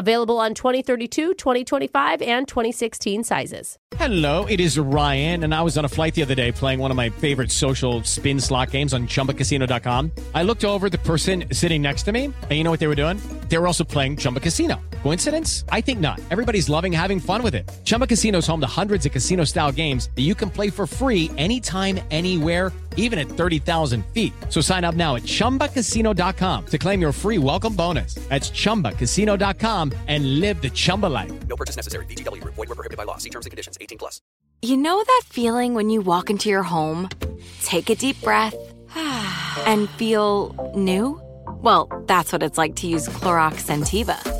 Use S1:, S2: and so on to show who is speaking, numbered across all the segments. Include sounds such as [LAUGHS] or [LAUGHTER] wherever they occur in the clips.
S1: Available on 2032, 2025, and 2016 sizes.
S2: Hello, it is Ryan, and I was on a flight the other day playing one of my favorite social spin slot games on chumbacasino.com. I looked over the person sitting next to me, and you know what they were doing? They were also playing Chumba Casino. Coincidence? I think not. Everybody's loving having fun with it. Chumba Casino is home to hundreds of casino style games that you can play for free anytime, anywhere, even at 30,000 feet. So sign up now at chumbacasino.com to claim your free welcome bonus. That's chumbacasino.com and live the Chumba life.
S3: No purchase necessary. VGW Group. Void were prohibited by law. See terms and conditions. 18 plus.
S4: You know that feeling when you walk into your home, take a deep breath, [SIGHS] and feel new? Well, that's what it's like to use Clorox Scentiva.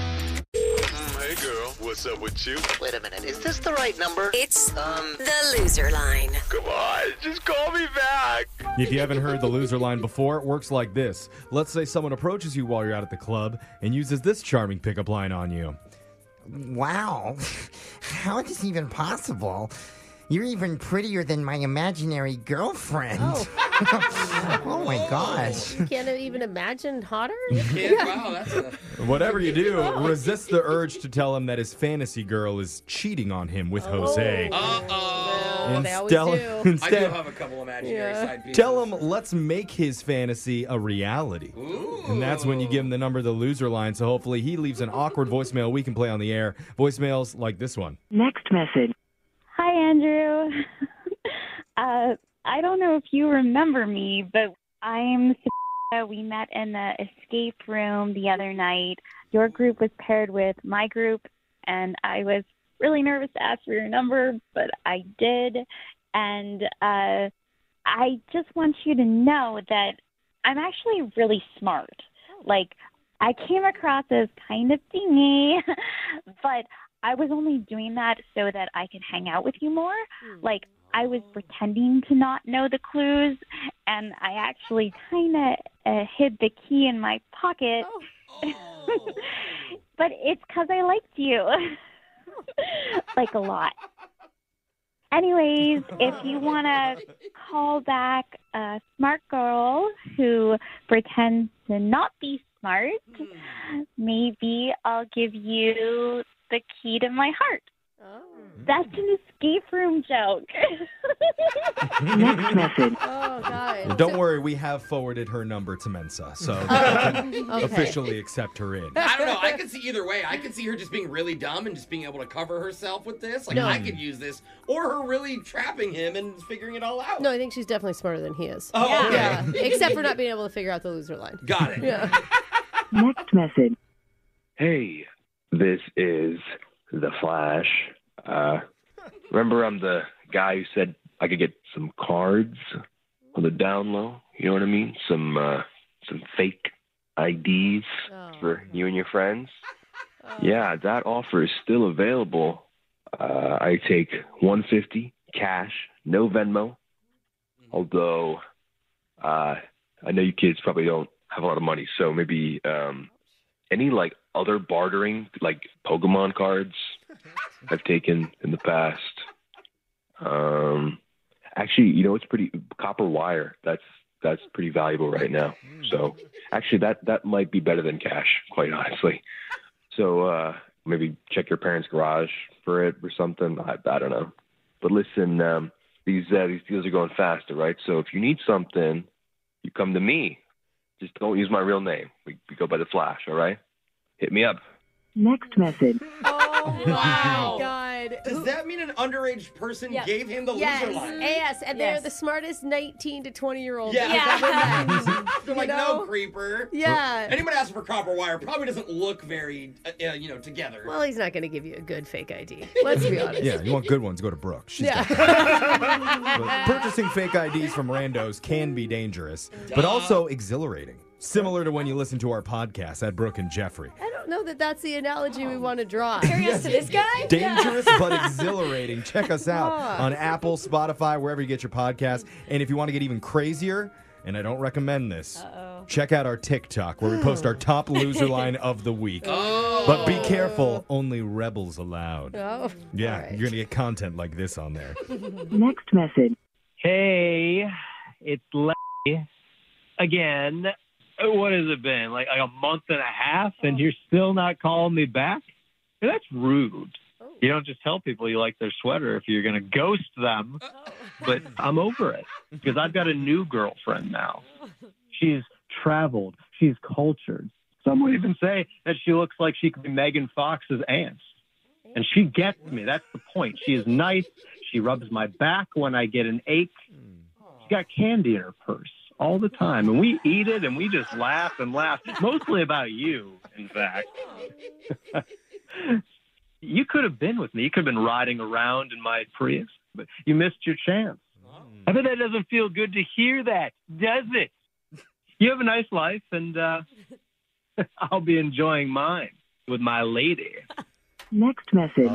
S5: Hey girl, what's up with you?
S6: Wait a minute, is this the right number?
S7: It's
S6: Um,
S7: the loser line.
S5: Come on, just call me back.
S8: If you haven't heard the loser line before, it works like this. Let's say someone approaches you while you're out at the club and uses this charming pickup line on you.
S9: Wow. [LAUGHS] How is this even possible? You're even prettier than my imaginary girlfriend.
S1: Oh. [LAUGHS]
S9: Oh, my gosh.
S1: You can't even imagine hotter?
S10: wow, that's a.
S8: Whatever you do, resist the urge to tell him that his fantasy girl is cheating on him with Jose.
S10: Uh oh.
S1: they always do. [LAUGHS]
S10: I do
S8: instead,
S10: have a couple imaginary
S1: Yeah.
S10: side pieces.
S8: tell him, let's make his fantasy a reality. And that's when you give him the number of the loser line, so hopefully he leaves an awkward voicemail we can play on the air. Voicemails like this one.
S11: Next message.
S12: Hi, Andrew. [LAUGHS] uh, I don't know if you remember me, but I'm. We met in the escape room the other night. Your group was paired with my group, and I was really nervous to ask for your number, but I did. And uh, I just want you to know that I'm actually really smart. Like, I came across as kind of dingy, [LAUGHS] but I was only doing that so that I could hang out with you more. Like I was pretending to not know the clues, and I actually kind of uh, hid the key in my pocket. [LAUGHS] but it's because I liked you, [LAUGHS] like a lot. Anyways, if you want to call back a smart girl who pretends to not be smart, maybe I'll give you the key to my heart. That's an escape room joke. [LAUGHS]
S11: Next message.
S1: Oh, God.
S8: Don't worry, we have forwarded her number to Mensa, so we
S1: Oh,
S8: can [LAUGHS]
S1: okay.
S8: officially accept her in.
S10: I don't know. I could see either way. I could see her just being really dumb and just being able to cover herself with this. Like
S1: No.
S10: I could use this, or her really trapping him and figuring it all out.
S1: No, I think she's definitely smarter than he is.
S10: Oh, okay.
S1: Yeah. Except for not being able to figure out the loser line.
S10: Got it.
S1: Yeah.
S11: Next message.
S13: Hey, this is the Flash. Uh, remember, I'm the guy who said I could get some cards on the down low. You know what I mean? Some uh, some fake IDs for you and your friends. Yeah, that offer is still available. Uh, I take 150 cash, no Venmo. Although uh, I know you kids probably don't have a lot of money, so maybe um, any like other bartering, like Pokemon cards, [LAUGHS] I've taken in the past. Um, Actually, you know, it's pretty copper wire. That's that's pretty valuable right now. So actually, that that might be better than cash, quite honestly. So uh, maybe check your parents' garage for it or something. I, I don't know. But listen, um, these uh, these deals are going faster, right? So if you need something, you come to me. Just don't use my real name. We, we go by the Flash, all right? Hit me up.
S9: Next message. [LAUGHS]
S1: Oh
S10: Wow.
S1: god.
S10: Does that mean an underage person
S1: Yes.
S10: gave him the
S1: yes.
S10: loser line?
S1: Yes, and they're
S14: Yes.
S1: the smartest 19 to 20 year olds.
S10: Yeah. [LAUGHS] They're like,
S1: You know?
S10: no, creeper.
S1: Yeah.
S10: Anyone asking for copper wire probably doesn't look very, uh, uh, you know, together.
S1: Well, he's not going to give you a good fake ID. [LAUGHS] Let's be honest.
S8: Yeah, you want good ones, go to Brooke. She's
S1: Yeah.
S8: But purchasing fake IDs from randos can be dangerous, but also exhilarating. Similar to when you listen to our podcast at Brooke and Jeffrey.
S1: I don't know that that's the analogy we want to draw.
S14: Carry us to this guy?
S8: Dangerous but exhilarating. Check us out on Apple, Spotify, wherever you get your podcast. And if you want to get even crazier, and I don't recommend this, check out our TikTok where we [GASPS] post our top loser line of the week. [LAUGHS]
S10: Oh.
S8: But be careful, only rebels allowed.
S1: Oh.
S8: Yeah,
S1: All right.
S8: you're going to get content like this on there. [LAUGHS]
S9: Next message.
S15: Hey, it's Larry again. What has it been? Like, like a month and a half, and you're still not calling me back? That's rude. Oh. You don't just tell people you like their sweater if you're going to ghost them. But I'm over it because I've got a new girlfriend now. She's traveled, she's cultured. Some would even say that she looks like she could be Megan Fox's aunt. And she gets me. That's the point. She is nice. She rubs my back when I get an ache. She's got candy in her purse all the time. And we eat it and we just laugh and laugh, mostly about you, in fact. [LAUGHS] you could have been with me. You could have been riding around in my Prius, but you missed your chance. I bet that doesn't feel good to hear that, does it? You have a nice life, and uh, [LAUGHS] I'll be enjoying mine with my lady.
S9: Next message.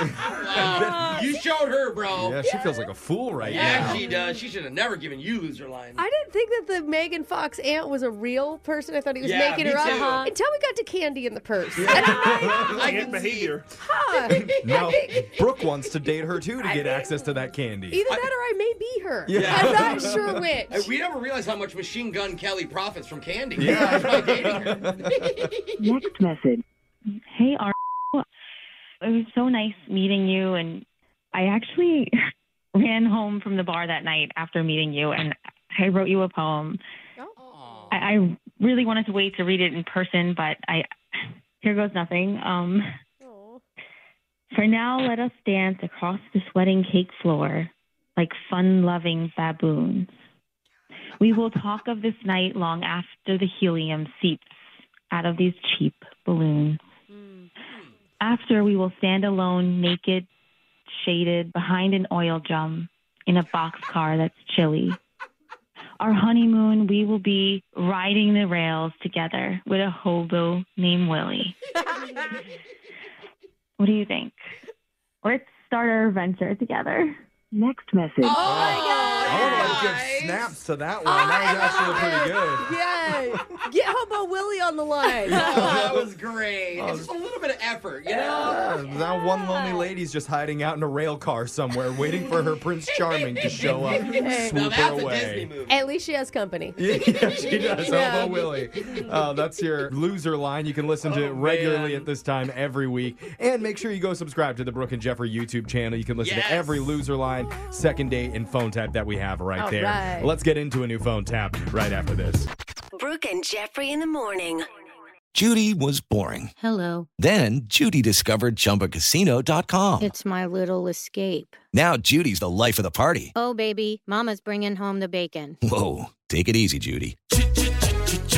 S10: Oh, [LAUGHS] you showed her, bro.
S8: Yeah, she feels like a fool right
S10: Yeah,
S8: now.
S10: Yeah, she does. She should have never given you loser line.
S1: I didn't think that the Megan Fox aunt was a real person. I thought he was
S10: Yeah,
S1: making
S10: me
S1: her up
S10: too.
S1: until we got to candy in the purse. [LAUGHS]
S10: I
S16: Aunt behavior.
S1: Huh.
S8: Now, Brooke wants to date her too to get access to that candy.
S1: Either that or I may be her.
S8: Yeah.
S1: I'm not sure [LAUGHS] which.
S10: We never realized how much Machine Gun Kelly profits from candy.
S8: Yeah.
S10: That's why dating her.
S9: Next message.
S11: Hey, Ar. It was so nice meeting you, and I actually [LAUGHS] ran home from the bar that night after meeting you, and I wrote you a poem. I, I really wanted to wait to read it in person, but I here goes nothing. Um, for now, let us dance across the sweating cake floor like fun-loving baboons. We will talk of this night long after the helium seeps out of these cheap balloons. After we will stand alone, naked, shaded, behind an oil drum in a boxcar that's chilly. Our honeymoon, we will be riding the rails together with a hobo named Willie. [LAUGHS] what do you think? Let's start our adventure together.
S9: Next message.
S1: Oh my god!
S8: I would like to give snaps to that one. That was actually pretty good. [LAUGHS]
S1: Yeah. Get Hobo Willie on the line.
S10: Oh, that was great. It's just a little bit of effort, you know?
S8: Yeah, now one lonely lady's just hiding out in a rail car somewhere, waiting for her Prince Charming to show up, [LAUGHS]
S1: Hey.
S8: swoop her
S10: that's a Disney
S8: away.
S10: movie.
S1: At least she has company. [LAUGHS]
S8: Yeah, she does.
S1: Yeah.
S8: Hobo Willie. Uh, that's your loser line. You can listen to it regularly at this time every week. And make sure you go subscribe to the Brooke and Jeffrey YouTube channel. You can listen
S10: Yes.
S8: to every loser line, second date, and phone tap that we have right
S1: All
S8: there.
S1: right.
S8: Let's get into a new phone tap right after this.
S5: Brooke and Jeffrey in the morning.
S17: Judy was boring.
S18: Hello.
S17: Then Judy discovered ChumbaCasino.com.
S18: It's my little escape.
S17: Now Judy's the life of the party.
S18: Oh, baby, Mama's bringing home the bacon.
S17: Whoa, take it easy, Judy.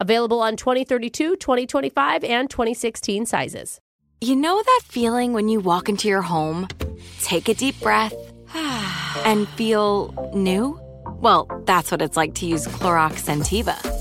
S1: Available on 2032, 2025, and 2016 sizes.
S4: You know that feeling when you walk into your home, take a deep breath, [SIGHS] and feel new? Well, that's what it's like to use Clorox Scentiva.